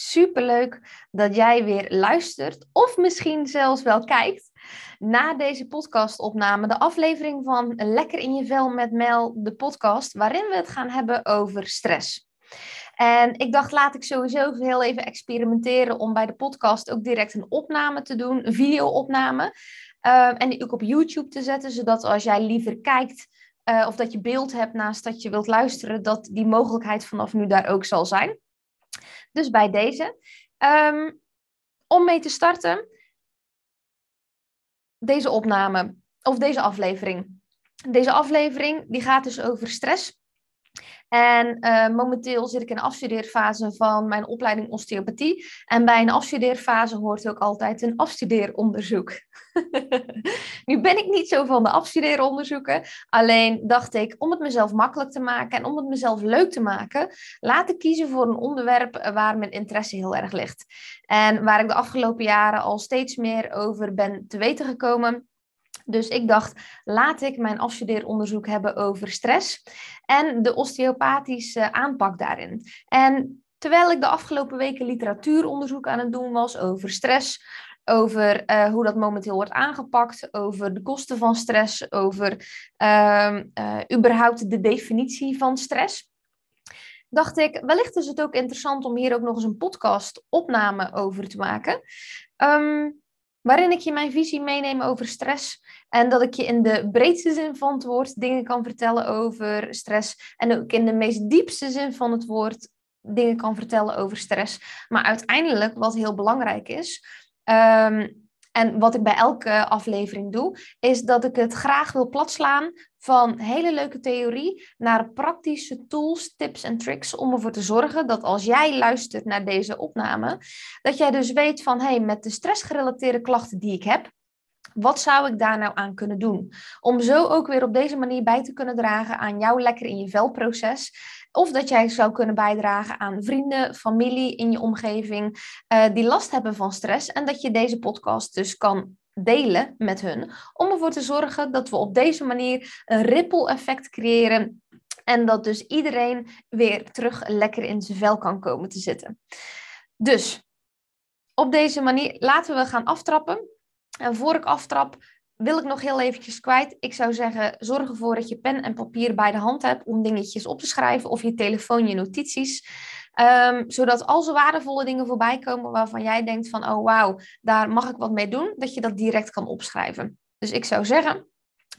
Superleuk dat jij weer luistert of misschien zelfs wel kijkt na deze podcastopname, de aflevering van Lekker in je vel met Mel, de podcast waarin we het gaan hebben over stress. En ik dacht, laat ik sowieso heel even experimenteren om bij de podcast ook direct een opname te doen, een video-opname. Uh, en die ook op YouTube te zetten, zodat als jij liever kijkt uh, of dat je beeld hebt naast dat je wilt luisteren, dat die mogelijkheid vanaf nu daar ook zal zijn. Dus bij deze. Um, om mee te starten, deze opname of deze aflevering. Deze aflevering die gaat dus over stress. En uh, momenteel zit ik in de afstudeerfase van mijn opleiding osteopathie. En bij een afstudeerfase hoort ook altijd een afstudeeronderzoek. nu ben ik niet zo van de afstudeeronderzoeken. Alleen dacht ik, om het mezelf makkelijk te maken en om het mezelf leuk te maken, laat ik kiezen voor een onderwerp waar mijn interesse heel erg ligt. En waar ik de afgelopen jaren al steeds meer over ben te weten gekomen. Dus ik dacht, laat ik mijn afstudeeronderzoek hebben over stress en de osteopathische aanpak daarin. En terwijl ik de afgelopen weken literatuuronderzoek aan het doen was over stress, over uh, hoe dat momenteel wordt aangepakt, over de kosten van stress, over uh, uh, überhaupt de definitie van stress. Dacht ik, wellicht is het ook interessant om hier ook nog eens een podcast opname over te maken. Um, waarin ik je mijn visie meeneem over stress. En dat ik je in de breedste zin van het woord dingen kan vertellen over stress. En ook in de meest diepste zin van het woord dingen kan vertellen over stress. Maar uiteindelijk, wat heel belangrijk is. Um, en wat ik bij elke aflevering doe, is dat ik het graag wil platslaan van hele leuke theorie naar praktische tools, tips en tricks om ervoor te zorgen dat als jij luistert naar deze opname, dat jij dus weet van hé, hey, met de stressgerelateerde klachten die ik heb, wat zou ik daar nou aan kunnen doen? Om zo ook weer op deze manier bij te kunnen dragen aan jouw lekker in je vel proces. Of dat jij zou kunnen bijdragen aan vrienden, familie in je omgeving uh, die last hebben van stress. En dat je deze podcast dus kan delen met hun. Om ervoor te zorgen dat we op deze manier een ripple effect creëren. En dat dus iedereen weer terug lekker in zijn vel kan komen te zitten. Dus op deze manier laten we gaan aftrappen. En voor ik aftrap, wil ik nog heel eventjes kwijt. Ik zou zeggen, zorg ervoor dat je pen en papier bij de hand hebt om dingetjes op te schrijven of je telefoon, je notities. Um, zodat als er waardevolle dingen voorbij komen waarvan jij denkt van, oh wauw, daar mag ik wat mee doen, dat je dat direct kan opschrijven. Dus ik zou zeggen,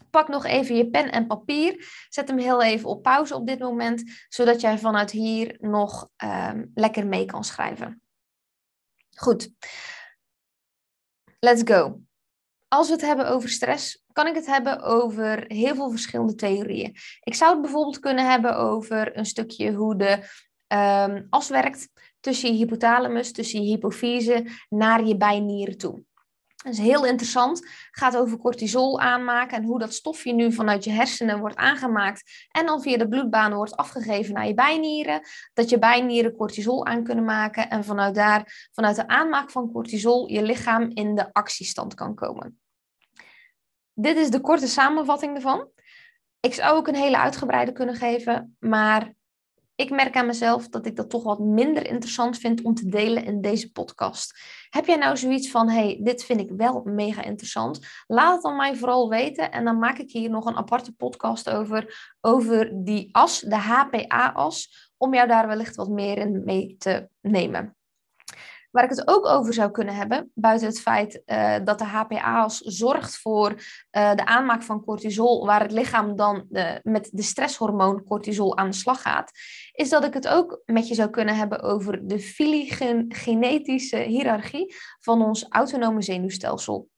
pak nog even je pen en papier. Zet hem heel even op pauze op dit moment, zodat jij vanuit hier nog um, lekker mee kan schrijven. Goed. Let's go als we het hebben over stress, kan ik het hebben over heel veel verschillende theorieën. Ik zou het bijvoorbeeld kunnen hebben over een stukje hoe de um, as werkt tussen je hypothalamus, tussen je hypofyse naar je bijnieren toe. Dat is heel interessant. Gaat over cortisol aanmaken en hoe dat stofje nu vanuit je hersenen wordt aangemaakt en dan via de bloedbaan wordt afgegeven naar je bijnieren. Dat je bijnieren cortisol aan kunnen maken en vanuit daar, vanuit de aanmaak van cortisol, je lichaam in de actiestand kan komen. Dit is de korte samenvatting ervan. Ik zou ook een hele uitgebreide kunnen geven, maar ik merk aan mezelf dat ik dat toch wat minder interessant vind om te delen in deze podcast. Heb jij nou zoiets van, hey, dit vind ik wel mega interessant? Laat het dan mij vooral weten en dan maak ik hier nog een aparte podcast over, over die as, de HPA-as, om jou daar wellicht wat meer in mee te nemen. Waar ik het ook over zou kunnen hebben, buiten het feit uh, dat de HPA's zorgt voor uh, de aanmaak van cortisol, waar het lichaam dan met de stresshormoon cortisol aan de slag gaat, is dat ik het ook met je zou kunnen hebben over de filogenetische hiërarchie van ons autonome zenuwstelsel.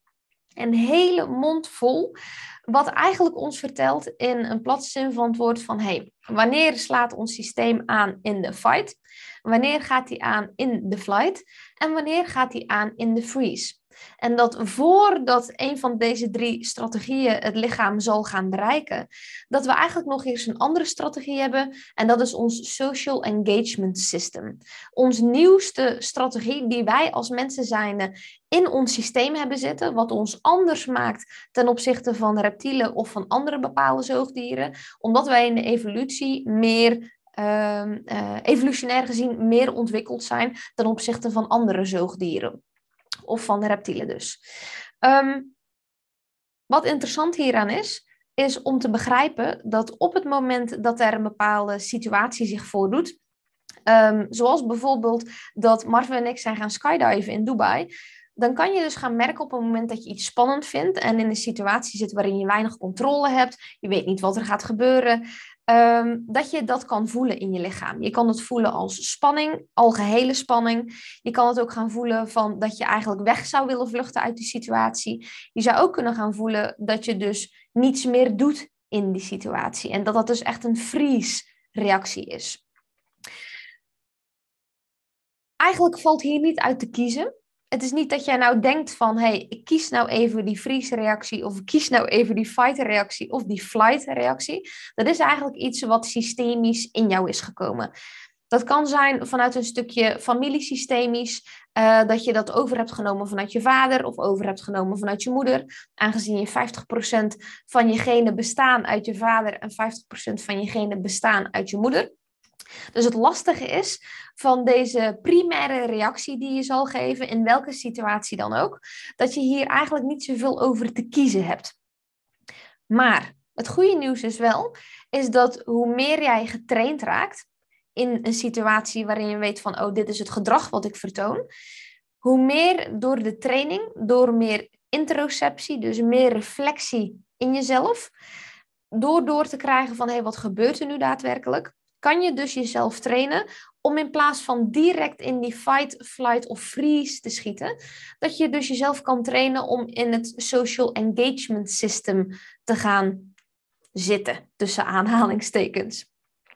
Een hele mond vol, wat eigenlijk ons vertelt in een platte zin van het woord van hey, wanneer slaat ons systeem aan in de fight? Wanneer gaat hij aan in de flight? En wanneer gaat hij aan in de freeze? En dat voordat een van deze drie strategieën het lichaam zal gaan bereiken, dat we eigenlijk nog eens een andere strategie hebben. En dat is ons social engagement system. Ons nieuwste strategie die wij als mensen zijn in ons systeem hebben zitten, wat ons anders maakt ten opzichte van reptielen of van andere bepaalde zoogdieren, omdat wij in de evolutie meer ehm, eh, evolutionair gezien meer ontwikkeld zijn ten opzichte van andere zoogdieren. Of van reptielen dus. Ehm, wat interessant hieraan is, is om te begrijpen dat op het moment dat er een bepaalde situatie zich voordoet, um, zoals bijvoorbeeld dat Marvin en ik zijn gaan skydiven in Dubai, dan kan je dus gaan merken op het moment dat je iets spannend vindt en in een situatie zit waarin je weinig controle hebt, je weet niet wat er gaat gebeuren, Ehm, dat je dat kan voelen in je lichaam. Je kan het voelen als spanning, algehele spanning. Je kan het ook gaan voelen van dat je eigenlijk weg zou willen vluchten uit die situatie. Je zou ook kunnen gaan voelen dat je dus niets meer doet in die situatie. En dat dat dus echt een freeze-reactie is. Eigenlijk valt hier niet uit te kiezen het is niet dat jij nou denkt van, hé, hey, ik kies nou even die freeze-reactie of ik kies nou even die fight-reactie of die flight-reactie. Dat is eigenlijk iets wat systemisch in jou is gekomen. Dat kan zijn vanuit een stukje familiesystemisch, uh, dat je dat over hebt genomen vanuit je vader of over hebt genomen vanuit je moeder. Aangezien je 50% van je genen bestaan uit je vader en 50% van je genen bestaan uit je moeder. Dus het lastige is van deze primaire reactie die je zal geven, in welke situatie dan ook, dat je hier eigenlijk niet zoveel over te kiezen hebt. Maar het goede nieuws is wel, is dat hoe meer jij getraind raakt in een situatie waarin je weet van, oh, dit is het gedrag wat ik vertoon, hoe meer door de training, door meer interoceptie, dus meer reflectie in jezelf, door door te krijgen van, hé, hey, wat gebeurt er nu daadwerkelijk? Kan je dus jezelf trainen om in plaats van direct in die fight, flight of freeze te schieten, dat je dus jezelf kan trainen om in het social engagement system te gaan zitten, tussen aanhalingstekens.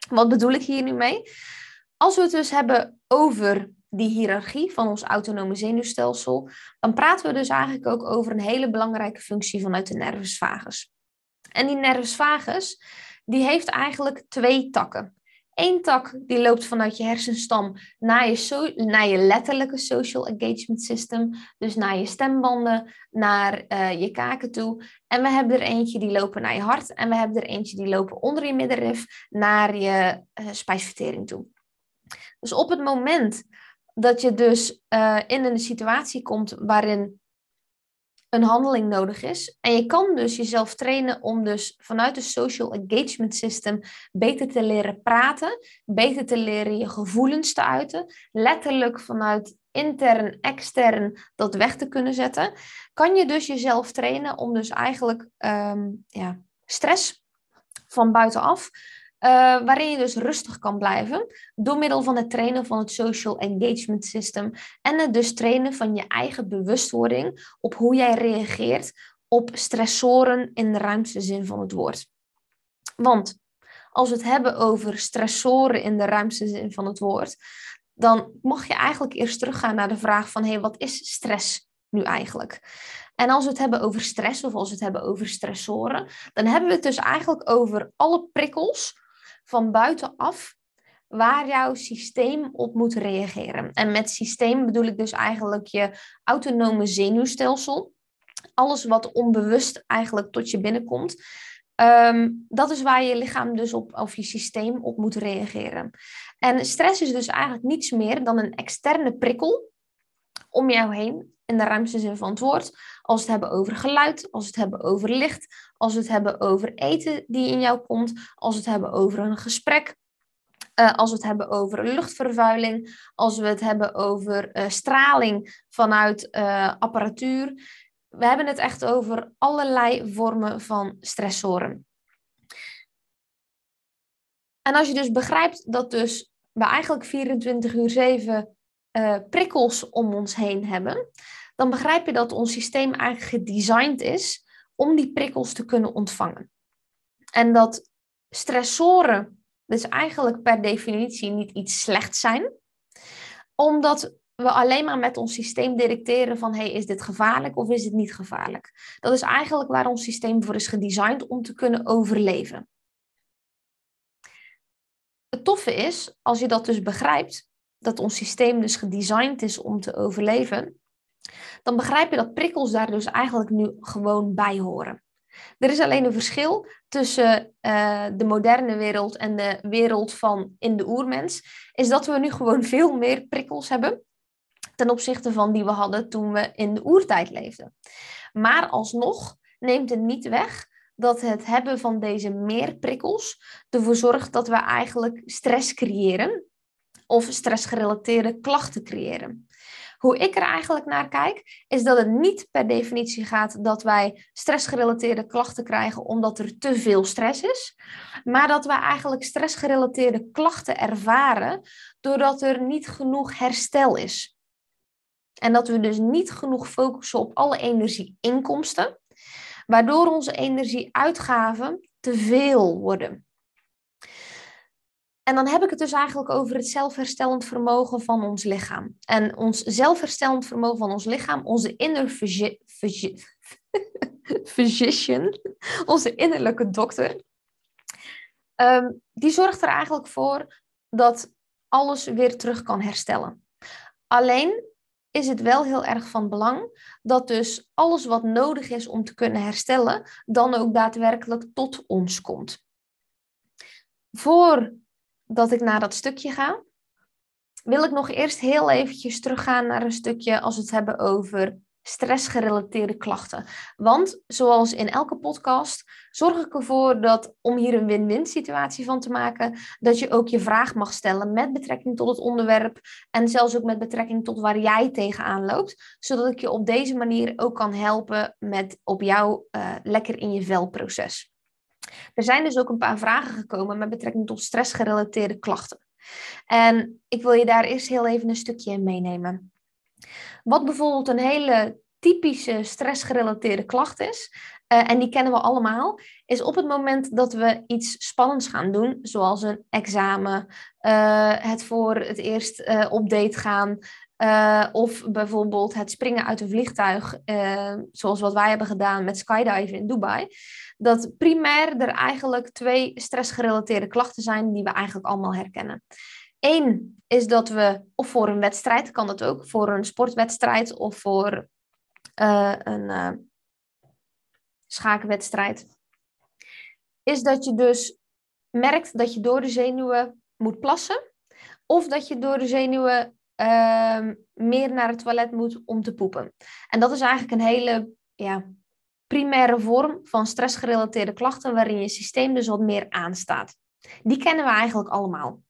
Wat bedoel ik hier nu mee? Als we het dus hebben over die hiërarchie van ons autonome zenuwstelsel, dan praten we dus eigenlijk ook over een hele belangrijke functie vanuit de nervus vagus. En die nervus vagus, die heeft eigenlijk twee takken. Eén tak die loopt vanuit je hersenstam naar je, naar je letterlijke social engagement system. Dus naar je stembanden, naar uh, je kaken toe. En we hebben er eentje die lopen naar je hart. En we hebben er eentje die lopen onder je middenrif naar je uh, spijsvertering toe. Dus op het moment dat je dus uh, in een situatie komt waarin een handeling nodig is. En je kan dus jezelf trainen om dus vanuit de social engagement system beter te leren praten, beter te leren je gevoelens te uiten, letterlijk vanuit intern, extern dat weg te kunnen zetten. Kan je dus jezelf trainen om dus eigenlijk um, ja, stress van buitenaf uh, waarin je dus rustig kan blijven door middel van het trainen van het social engagement system en het dus trainen van je eigen bewustwording op hoe jij reageert op stressoren in de ruimste zin van het woord. Want als we het hebben over stressoren in de ruimste zin van het woord, dan mag je eigenlijk eerst teruggaan naar de vraag van hé, hey, wat is stress nu eigenlijk? En als we het hebben over stress of als we het hebben over stressoren, dan hebben we het dus eigenlijk over alle prikkels van buitenaf waar jouw systeem op moet reageren. En met systeem bedoel ik dus eigenlijk je autonome zenuwstelsel. Alles wat onbewust eigenlijk tot je binnenkomt. Ehm, dat is waar je lichaam dus op, of je systeem op moet reageren. En stress is dus eigenlijk niets meer dan een externe prikkel om jou heen, in de ruimste zin van het woord. Als we het hebben over geluid, als we het hebben over licht, als we het hebben over eten die in jou komt, als we het hebben over een gesprek, uh, als we het hebben over luchtvervuiling, als we het hebben over uh, straling vanuit uh, apparatuur. We hebben het echt over allerlei vormen van stressoren. En als je dus begrijpt dat dus we eigenlijk 24 uur 7 prikkels om ons heen hebben, dan begrijp je dat ons systeem eigenlijk gedesigned is om die prikkels te kunnen ontvangen. En dat stressoren dus eigenlijk per definitie niet iets slechts zijn, omdat we alleen maar met ons systeem directeren van hey, is dit gevaarlijk of is het niet gevaarlijk? Dat is eigenlijk waar ons systeem voor is gedesigned om te kunnen overleven. Het toffe is, als je dat dus begrijpt, dat ons systeem dus gedesigned is om te overleven, dan begrijp je dat prikkels daar dus eigenlijk nu gewoon bij horen. Er is alleen een verschil tussen uh, de moderne wereld en de wereld van in de oermens, is dat we nu gewoon veel meer prikkels hebben ten opzichte van die we hadden toen we in de oertijd leefden. Maar alsnog neemt het niet weg dat het hebben van deze meer prikkels ervoor zorgt dat we eigenlijk stress creëren of stressgerelateerde klachten creëren. Hoe ik er eigenlijk naar kijk, is dat het niet per definitie gaat dat wij stressgerelateerde klachten krijgen omdat er te veel stress is, maar dat wij eigenlijk stressgerelateerde klachten ervaren doordat er niet genoeg herstel is. En dat we dus niet genoeg focussen op alle energieinkomsten, waardoor onze energieuitgaven te veel worden. En dan heb ik het dus eigenlijk over het zelfherstellend vermogen van ons lichaam. En ons zelfherstellend vermogen van ons lichaam, onze inner physician, onze innerlijke dokter, ehm, die zorgt er eigenlijk voor dat alles weer terug kan herstellen. Alleen is het wel heel erg van belang dat dus alles wat nodig is om te kunnen herstellen, dan ook daadwerkelijk tot ons komt. Voor dat ik naar dat stukje ga, wil ik nog eerst heel eventjes teruggaan naar een stukje als we het hebben over stressgerelateerde klachten. Want zoals in elke podcast zorg ik ervoor dat om hier een win-win situatie van te maken, dat je ook je vraag mag stellen met betrekking tot het onderwerp en zelfs ook met betrekking tot waar jij tegenaan loopt, zodat ik je op deze manier ook kan helpen met op jou uh, lekker in je vel proces. Er zijn dus ook een paar vragen gekomen met betrekking tot stressgerelateerde klachten. En ik wil je daar eerst heel even een stukje in meenemen. Wat bijvoorbeeld een hele typische stressgerelateerde klacht is, uh, en die kennen we allemaal, is op het moment dat we iets spannends gaan doen, zoals een examen, uh, het voor het eerst uh, op date gaan, uh, of bijvoorbeeld het springen uit een vliegtuig, uh, zoals wat wij hebben gedaan met skydiven in Dubai. Dat primair er eigenlijk twee stressgerelateerde klachten zijn die we eigenlijk allemaal herkennen. Eén is dat we, of voor een wedstrijd kan dat ook, voor een sportwedstrijd of voor uh, een schaakwedstrijd, is dat je dus merkt dat je door de zenuwen moet plassen. Of dat je door de zenuwen uh, meer naar het toilet moet om te poepen. En dat is eigenlijk een hele ja, primaire vorm van stressgerelateerde klachten waarin je systeem dus wat meer aanstaat. Die kennen we eigenlijk allemaal.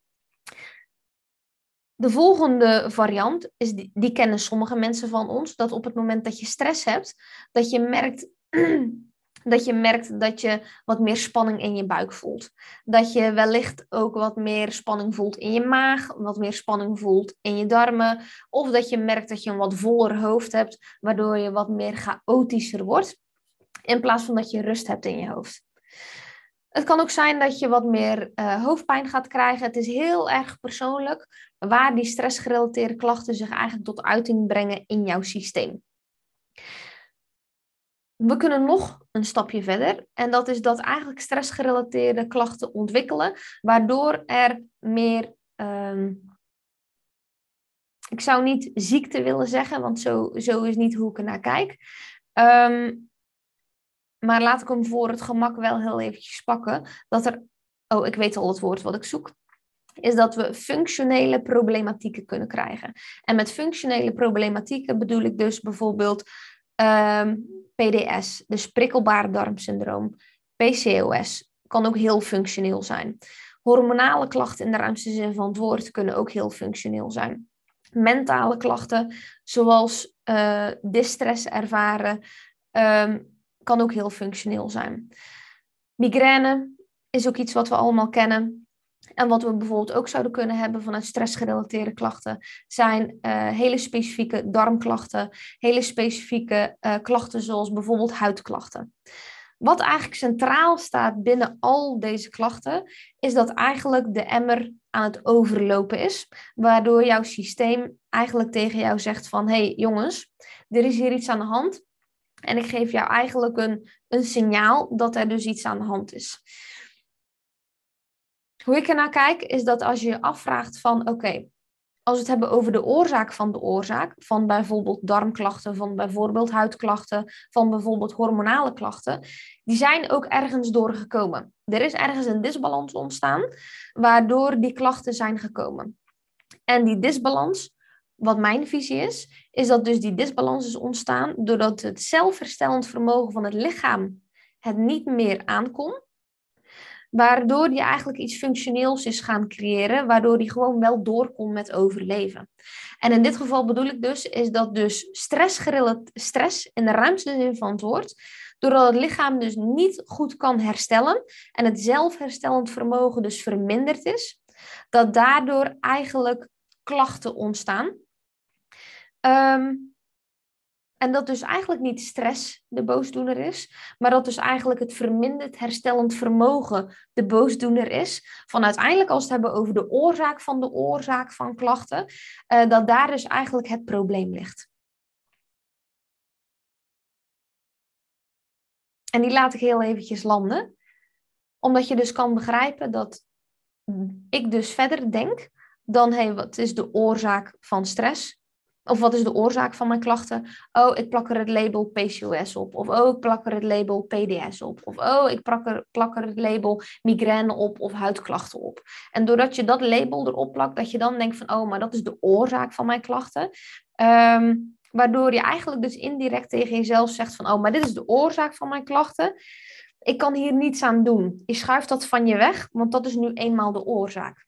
De volgende variant is die, die kennen sommige mensen van ons, dat op het moment dat je stress hebt, dat je merkt dat je merkt dat je wat meer spanning in je buik voelt. Dat je wellicht ook wat meer spanning voelt in je maag, wat meer spanning voelt in je darmen. Of dat je merkt dat je een wat voller hoofd hebt, waardoor je wat meer chaotischer wordt. In plaats van dat je rust hebt in je hoofd. Het kan ook zijn dat je wat meer uh, hoofdpijn gaat krijgen. Het is heel erg persoonlijk waar die stressgerelateerde klachten zich eigenlijk tot uiting brengen in jouw systeem we kunnen nog een stapje verder. En dat is dat eigenlijk stressgerelateerde klachten ontwikkelen, waardoor er meer. Ehm, ik zou niet ziekte willen zeggen, want zo, zo is niet hoe ik er naar kijk. Um, maar laat ik hem voor het gemak wel heel eventjes pakken. Dat er. Oh, ik weet al het woord wat ik zoek is dat we functionele problematieken kunnen krijgen. En met functionele problematieken bedoel ik dus bijvoorbeeld um, PDS, dus prikkelbare darmsyndroom, PCOS, kan ook heel functioneel zijn. Hormonale klachten in de ruimste zin van het woord kunnen ook heel functioneel zijn. Mentale klachten, zoals uh, distress ervaren, um, kan ook heel functioneel zijn. Migraine is ook iets wat we allemaal kennen. En wat we bijvoorbeeld ook zouden kunnen hebben vanuit stressgerelateerde klachten, zijn uh, hele specifieke darmklachten, hele specifieke uh, klachten zoals bijvoorbeeld huidklachten. Wat eigenlijk centraal staat binnen al deze klachten, is dat eigenlijk de emmer aan het overlopen is, waardoor jouw systeem eigenlijk tegen jou zegt van, hé hey, jongens, er is hier iets aan de hand. En ik geef jou eigenlijk een, een signaal dat er dus iets aan de hand is. Hoe ik ernaar kijk, is dat als je je afvraagt van oké, als we het hebben over de oorzaak van de oorzaak, van bijvoorbeeld darmklachten, van bijvoorbeeld huidklachten, van bijvoorbeeld hormonale klachten, die zijn ook ergens doorgekomen. Er is ergens een disbalans ontstaan, waardoor die klachten zijn gekomen. En die disbalans, wat mijn visie is, is dat dus die disbalans is ontstaan doordat het zelfherstellend vermogen van het lichaam het niet meer aankomt waardoor je eigenlijk iets functioneels is gaan creëren, waardoor die gewoon wel doorkomt met overleven. En in dit geval bedoel ik dus, is dat dus stress, stress in de ruimste zin van het woord, doordat het lichaam dus niet goed kan herstellen en het zelfherstellend vermogen dus verminderd is, dat daardoor eigenlijk klachten ontstaan. Um, en dat dus eigenlijk niet stress de boosdoener is, maar dat dus eigenlijk het verminderd herstellend vermogen de boosdoener is. Van uiteindelijk als we het hebben over de oorzaak van de oorzaak van klachten, uh, dat daar dus eigenlijk het probleem ligt. En die laat ik heel eventjes landen, omdat je dus kan begrijpen dat ik dus verder denk dan, hey, wat is de oorzaak van stress? Of wat is de oorzaak van mijn klachten? Oh, ik plak er het label PCOS op. Of oh, ik plak er het label PDS op. Of oh, ik plak er, plak er het label migraine op of huidklachten op. En doordat je dat label erop plakt, dat je dan denkt van oh, maar dat is de oorzaak van mijn klachten. Ehm, waardoor je eigenlijk dus indirect tegen jezelf zegt van oh, maar dit is de oorzaak van mijn klachten. Ik kan hier niets aan doen. Je schuift dat van je weg, want dat is nu eenmaal de oorzaak.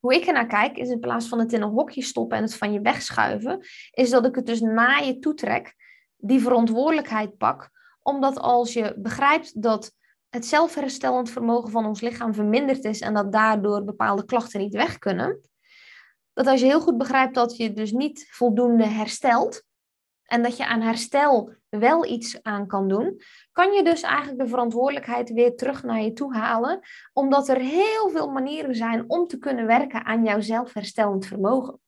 Hoe ik ernaar kijk, is in plaats van het in een hokje stoppen en het van je wegschuiven, is dat ik het dus naar je toe trek, die verantwoordelijkheid pak. Omdat als je begrijpt dat het zelfherstellend vermogen van ons lichaam verminderd is en dat daardoor bepaalde klachten niet weg kunnen, dat als je heel goed begrijpt dat je dus niet voldoende herstelt en dat je aan herstel wel iets aan kan doen, kan je dus eigenlijk de verantwoordelijkheid weer terug naar je toe halen, omdat er heel veel manieren zijn om te kunnen werken aan jouw zelfherstellend vermogen.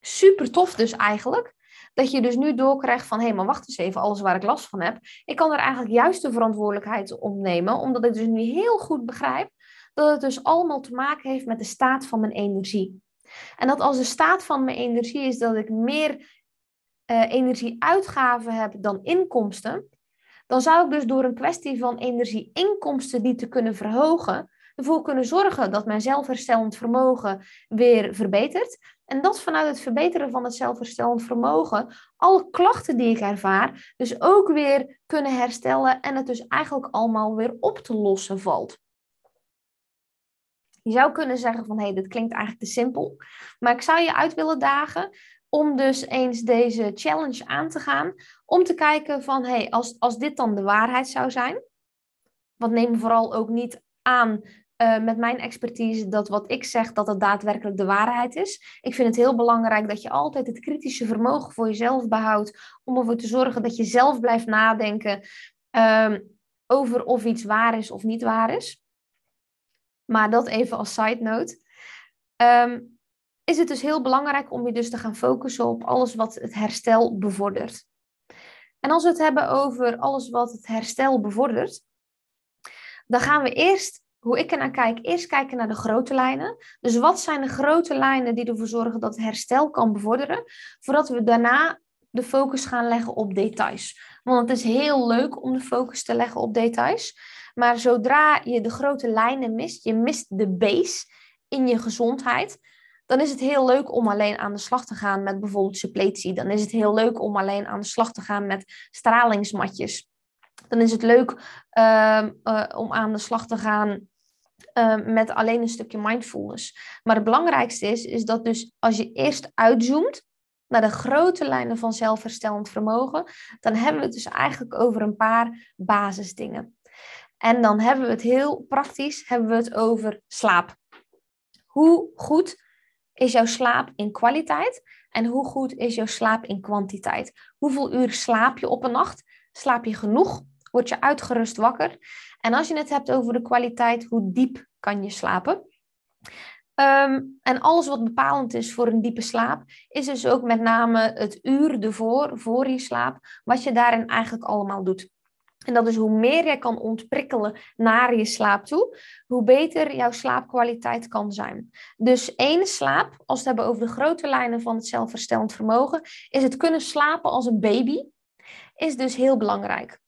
Super tof dus eigenlijk, dat je dus nu doorkrijgt van, hé, maar wacht eens even, alles waar ik last van heb. Ik kan er eigenlijk juist de verantwoordelijkheid opnemen, omdat ik dus nu heel goed begrijp dat het dus allemaal te maken heeft met de staat van mijn energie. En dat als de staat van mijn energie is dat ik meer uh, energieuitgaven heb dan inkomsten, dan zou ik dus door een kwestie van energieinkomsten die te kunnen verhogen, ervoor kunnen zorgen dat mijn zelfherstellend vermogen weer verbetert. En dat vanuit het verbeteren van het zelfherstellend vermogen alle klachten die ik ervaar, dus ook weer kunnen herstellen en het dus eigenlijk allemaal weer op te lossen valt. Je zou kunnen zeggen van hé, hey, dit klinkt eigenlijk te simpel. Maar ik zou je uit willen dagen om dus eens deze challenge aan te gaan. Om te kijken van, hé, hey, als, als dit dan de waarheid zou zijn. Want neem vooral ook niet aan uh, met mijn expertise dat wat ik zeg, dat het daadwerkelijk de waarheid is. Ik vind het heel belangrijk dat je altijd het kritische vermogen voor jezelf behoudt. Om ervoor te zorgen dat je zelf blijft nadenken um, over of iets waar is of niet waar is. Maar dat even als side note. Um, is het dus heel belangrijk om je dus te gaan focussen op alles wat het herstel bevordert. En als we het hebben over alles wat het herstel bevordert, dan gaan we eerst, hoe ik er naar kijk, eerst kijken naar de grote lijnen. Dus wat zijn de grote lijnen die ervoor zorgen dat het herstel kan bevorderen, voordat we daarna de focus gaan leggen op details. Want het is heel leuk om de focus te leggen op details, maar zodra je de grote lijnen mist, je mist de base in je gezondheid, dan is het heel leuk om alleen aan de slag te gaan met bijvoorbeeld suppletie. Dan is het heel leuk om alleen aan de slag te gaan met stralingsmatjes. Dan is het leuk uh, uh, om aan de slag te gaan uh, met alleen een stukje mindfulness. Maar het belangrijkste is, is dat dus als je eerst uitzoomt naar de grote lijnen van zelfherstellend vermogen, dan hebben we het dus eigenlijk over een paar basisdingen. En dan hebben we het heel praktisch, hebben we het over slaap. Hoe goed is jouw slaap in kwaliteit en hoe goed is jouw slaap in kwantiteit? Hoeveel uur slaap je op een nacht? Slaap je genoeg? Word je uitgerust wakker? En als je het hebt over de kwaliteit, hoe diep kan je slapen? Ehm, en alles wat bepalend is voor een diepe slaap, is dus ook met name het uur ervoor, voor je slaap, wat je daarin eigenlijk allemaal doet. En dat is hoe meer jij kan ontprikkelen naar je slaap toe, hoe beter jouw slaapkwaliteit kan zijn. Dus één slaap, als we het hebben over de grote lijnen van het zelfherstellend vermogen, is het kunnen slapen als een baby, is dus heel belangrijk.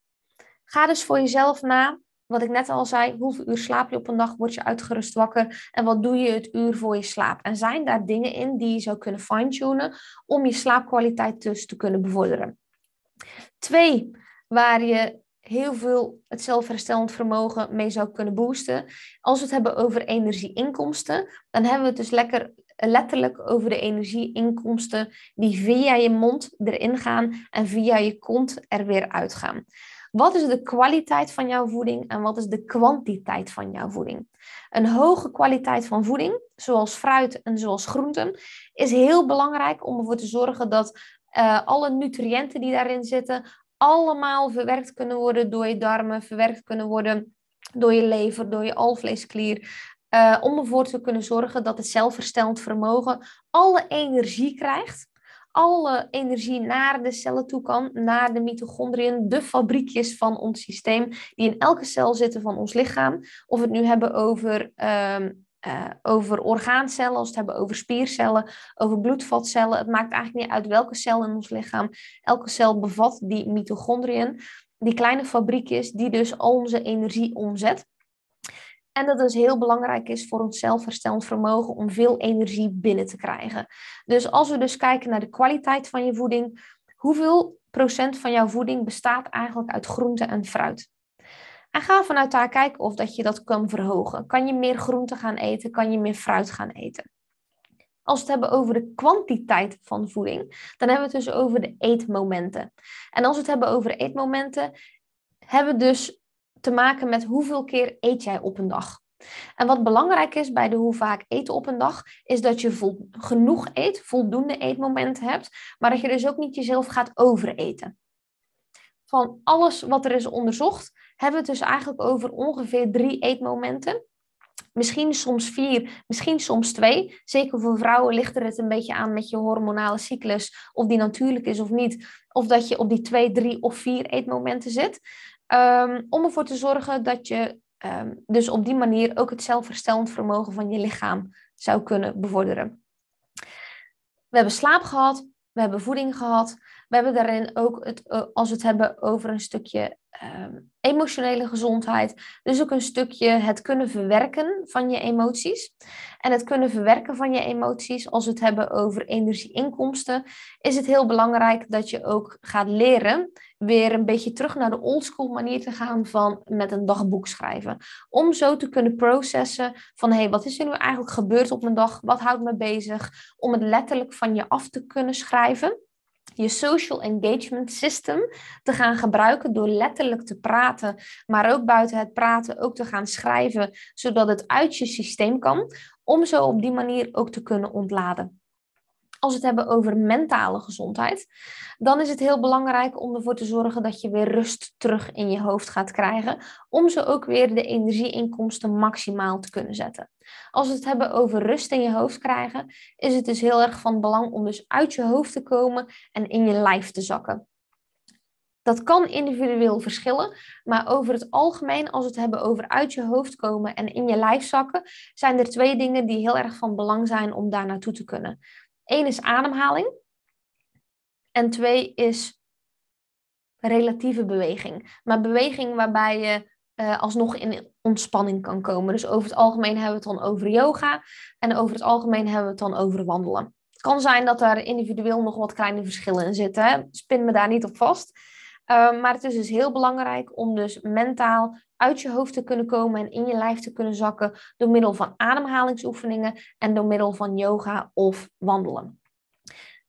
Ga dus voor jezelf na, wat ik net al zei, hoeveel uur slaap je op een dag, word je uitgerust wakker en wat doe je het uur voor je slaap? En zijn daar dingen in die je zou kunnen fine-tunen om je slaapkwaliteit dus te kunnen bevorderen? Twee, waar je heel veel het zelfherstellend vermogen mee zou kunnen boosten. Als we het hebben over energieinkomsten, dan hebben we het dus lekker letterlijk over de energieinkomsten die via je mond erin gaan en via je kont er weer uitgaan. Wat is de kwaliteit van jouw voeding en wat is de kwantiteit van jouw voeding? Een hoge kwaliteit van voeding, zoals fruit en zoals groenten, is heel belangrijk om ervoor te zorgen dat uh, alle nutriënten die daarin zitten, allemaal verwerkt kunnen worden door je darmen, verwerkt kunnen worden door je lever, door je alvleesklier. Uh, om ervoor te kunnen zorgen dat het zelfherstellend vermogen alle energie krijgt. Alle energie naar de cellen toe kan, naar de mitochondriën, de fabriekjes van ons systeem, die in elke cel zitten van ons lichaam. Of we het nu hebben over uh, uh, over orgaancellen, als we het hebben over spiercellen, over bloedvatcellen. Het maakt eigenlijk niet uit welke cel in ons lichaam. Elke cel bevat die mitochondriën, die kleine fabriekjes die dus al onze energie omzet. En dat dus heel belangrijk is voor ons zelfherstellend vermogen om veel energie binnen te krijgen. Dus als we dus kijken naar de kwaliteit van je voeding, hoeveel procent van jouw voeding bestaat eigenlijk uit groente en fruit? En ga vanuit daar kijken of dat je dat kan verhogen. Kan je meer groente gaan eten? Kan je meer fruit gaan eten? Als we het hebben over de kwantiteit van voeding, dan hebben we het dus over de eetmomenten. En als we het hebben over eetmomenten, hebben we dus te maken met hoeveel keer eet jij op een dag. En wat belangrijk is bij de hoe vaak eten op een dag, is dat je genoeg eet, voldoende eetmomenten hebt, maar dat je dus ook niet jezelf gaat overeten. Van alles wat er is onderzocht, hebben we het dus eigenlijk over ongeveer drie eetmomenten. Misschien soms vier, misschien soms twee. Zeker voor vrouwen ligt er het een beetje aan met je hormonale cyclus, of die natuurlijk is of niet. Of dat je op die twee, drie of vier eetmomenten zit. Um, om ervoor te zorgen dat je um, dus op die manier ook het zelfherstellend vermogen van je lichaam zou kunnen bevorderen. We hebben slaap gehad, we hebben voeding gehad. We hebben daarin ook, het, eh, als we het hebben over een stukje Ehm, emotionele gezondheid. Dus ook een stukje het kunnen verwerken van je emoties. En het kunnen verwerken van je emoties, als we het hebben over energieinkomsten, is het heel belangrijk dat je ook gaat leren weer een beetje terug naar de oldschool manier te gaan van met een dagboek schrijven. Om zo te kunnen processen van hé, hey, wat is er nu eigenlijk gebeurd op mijn dag? Wat houdt me bezig? Om het letterlijk van je af te kunnen schrijven je social engagement system te gaan gebruiken door letterlijk te praten, maar ook buiten het praten ook te gaan schrijven, zodat het uit je systeem kan, om zo op die manier ook te kunnen ontladen als we het hebben over mentale gezondheid, dan is het heel belangrijk om ervoor te zorgen dat je weer rust terug in je hoofd gaat krijgen, om zo ook weer de energieinkomsten maximaal te kunnen zetten. Als we het hebben over rust in je hoofd krijgen, is het dus heel erg van belang om dus uit je hoofd te komen en in je lijf te zakken. Dat kan individueel verschillen, maar over het algemeen, als we het hebben over uit je hoofd komen en in je lijf zakken, zijn er twee dingen die heel erg van belang zijn om daar naartoe te kunnen. Eén is ademhaling. En twee is relatieve beweging. Maar beweging waarbij je uh, alsnog in ontspanning kan komen. Dus over het algemeen hebben we het dan over yoga. En over het algemeen hebben we het dan over wandelen. Het kan zijn dat er individueel nog wat kleine verschillen in zitten. Spin me daar niet op vast. Uh, maar het is dus heel belangrijk om dus mentaal uit je hoofd te kunnen komen en in je lijf te kunnen zakken door middel van ademhalingsoefeningen en door middel van yoga of wandelen.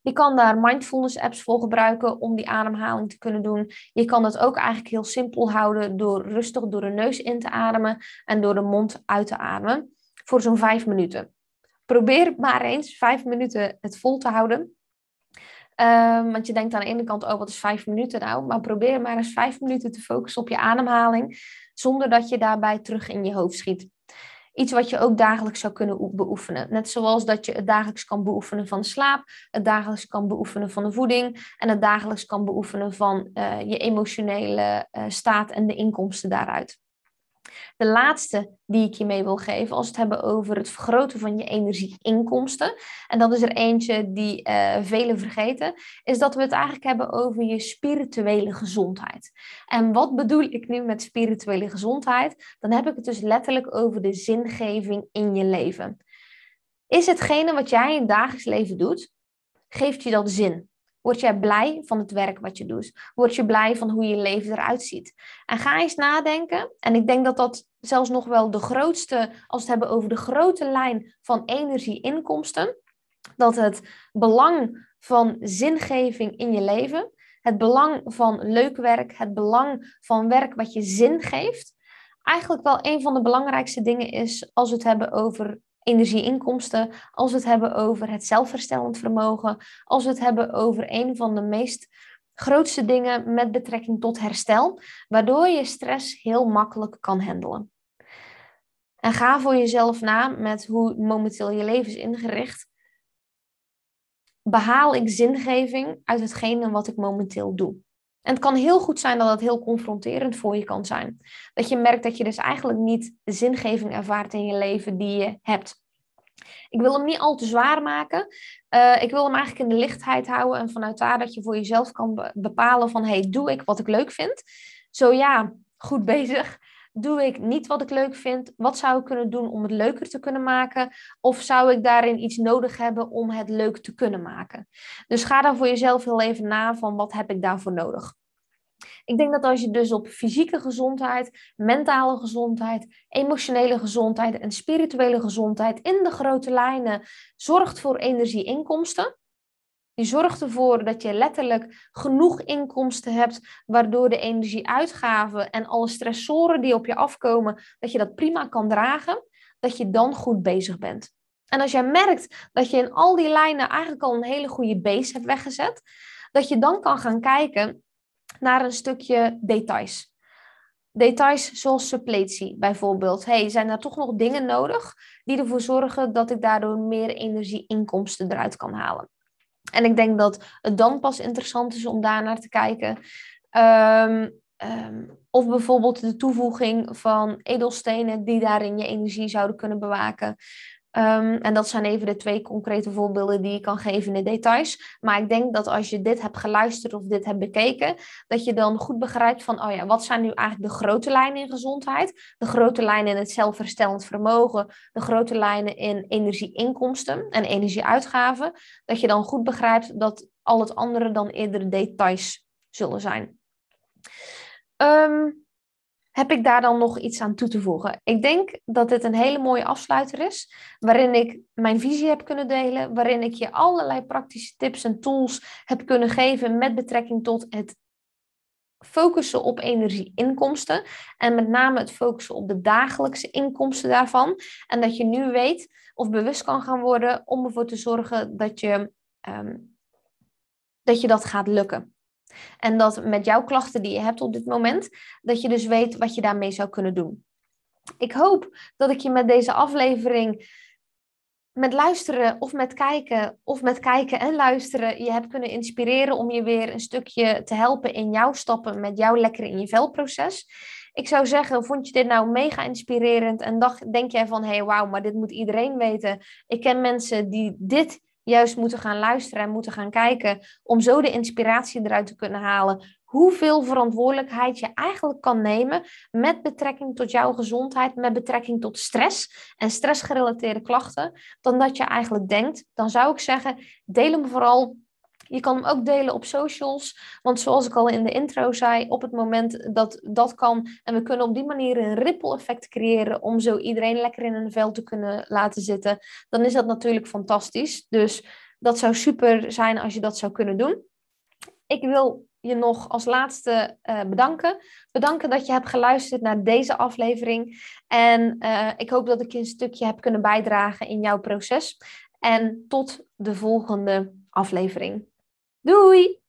Je kan daar mindfulness apps voor gebruiken om die ademhaling te kunnen doen. Je kan het ook eigenlijk heel simpel houden door rustig door de neus in te ademen en door de mond uit te ademen voor zo'n vijf minuten. Probeer maar eens vijf minuten het vol te houden. Um, want je denkt aan de ene kant, oh wat is vijf minuten nou? Maar probeer maar eens vijf minuten te focussen op je ademhaling, zonder dat je daarbij terug in je hoofd schiet. Iets wat je ook dagelijks zou kunnen beoefenen. Net zoals dat je het dagelijks kan beoefenen van slaap, het dagelijks kan beoefenen van de voeding en het dagelijks kan beoefenen van uh, je emotionele uh, staat en de inkomsten daaruit. De laatste die ik je mee wil geven, als we het hebben over het vergroten van je energieinkomsten, en dat is er eentje die uh, velen vergeten, is dat we het eigenlijk hebben over je spirituele gezondheid. En wat bedoel ik nu met spirituele gezondheid? Dan heb ik het dus letterlijk over de zingeving in je leven. Is hetgene wat jij in het dagelijks leven doet, geeft je dat zin? Word jij blij van het werk wat je doet? Word je blij van hoe je leven eruit ziet? En ga eens nadenken. En ik denk dat dat zelfs nog wel de grootste, als we het hebben over de grote lijn van energie-inkomsten, dat het belang van zingeving in je leven, het belang van leuk werk, het belang van werk wat je zin geeft, eigenlijk wel een van de belangrijkste dingen is als we het hebben over energieinkomsten, als we het hebben over het zelfherstellend vermogen, als we het hebben over een van de meest grootste dingen met betrekking tot herstel, waardoor je stress heel makkelijk kan handelen. En ga voor jezelf na met hoe momenteel je leven is ingericht. Behaal ik zingeving uit hetgene wat ik momenteel doe? En het kan heel goed zijn dat het heel confronterend voor je kan zijn. Dat je merkt dat je dus eigenlijk niet de zingeving ervaart in je leven die je hebt. Ik wil hem niet al te zwaar maken. Uh, ik wil hem eigenlijk in de lichtheid houden en vanuit daar dat je voor jezelf kan bepalen van hey, doe ik wat ik leuk vind? Zo ja, goed bezig. Doe ik niet wat ik leuk vind? Wat zou ik kunnen doen om het leuker te kunnen maken? Of zou ik daarin iets nodig hebben om het leuk te kunnen maken? Dus ga dan voor jezelf heel even na van wat heb ik daarvoor nodig. Ik denk dat als je dus op fysieke gezondheid, mentale gezondheid, emotionele gezondheid en spirituele gezondheid in de grote lijnen zorgt voor energieinkomsten, je zorgt ervoor dat je letterlijk genoeg inkomsten hebt, waardoor de energieuitgaven en alle stressoren die op je afkomen, dat je dat prima kan dragen, dat je dan goed bezig bent. En als jij merkt dat je in al die lijnen eigenlijk al een hele goede base hebt weggezet, dat je dan kan gaan kijken naar een stukje details. Details zoals suppletie bijvoorbeeld. Hey, zijn er toch nog dingen nodig die ervoor zorgen dat ik daardoor meer energieinkomsten eruit kan halen? En ik denk dat het dan pas interessant is om daar naar te kijken. Um, um, of bijvoorbeeld de toevoeging van edelstenen die daarin je energie zouden kunnen bewaken. Um, en dat zijn even de twee concrete voorbeelden die ik kan geven in de details. Maar ik denk dat als je dit hebt geluisterd of dit hebt bekeken, dat je dan goed begrijpt van, oh ja, wat zijn nu eigenlijk de grote lijnen in gezondheid? De grote lijnen in het zelfherstellend vermogen, de grote lijnen in energieinkomsten en energieuitgaven. Dat je dan goed begrijpt dat al het andere dan eerder details zullen zijn. Um, heb ik daar dan nog iets aan toe te voegen? Ik denk dat dit een hele mooie afsluiter is, waarin ik mijn visie heb kunnen delen, waarin ik je allerlei praktische tips en tools heb kunnen geven met betrekking tot het focussen op energieinkomsten en met name het focussen op de dagelijkse inkomsten daarvan. En dat je nu weet of bewust kan gaan worden om ervoor te zorgen dat je, um, dat, je dat gaat lukken. En dat met jouw klachten die je hebt op dit moment, dat je dus weet wat je daarmee zou kunnen doen. Ik hoop dat ik je met deze aflevering, met luisteren of met kijken, of met kijken en luisteren, je hebt kunnen inspireren om je weer een stukje te helpen in jouw stappen met jouw lekker in je velproces. Ik zou zeggen, vond je dit nou mega inspirerend en dacht, denk jij van, hé hey, wauw, maar dit moet iedereen weten. Ik ken mensen die dit juist moeten gaan luisteren en moeten gaan kijken om zo de inspiratie eruit te kunnen halen. Hoeveel verantwoordelijkheid je eigenlijk kan nemen met betrekking tot jouw gezondheid, met betrekking tot stress en stressgerelateerde klachten, dan dat je eigenlijk denkt. Dan zou ik zeggen, deel hem vooral je kan hem ook delen op socials. Want zoals ik al in de intro zei, op het moment dat dat kan en we kunnen op die manier een ripple effect creëren om zo iedereen lekker in een vel te kunnen laten zitten, dan is dat natuurlijk fantastisch. Dus dat zou super zijn als je dat zou kunnen doen. Ik wil je nog als laatste uh, bedanken. Bedanken dat je hebt geluisterd naar deze aflevering. En uh, ik hoop dat ik een stukje heb kunnen bijdragen in jouw proces. En tot de volgende aflevering. Doei!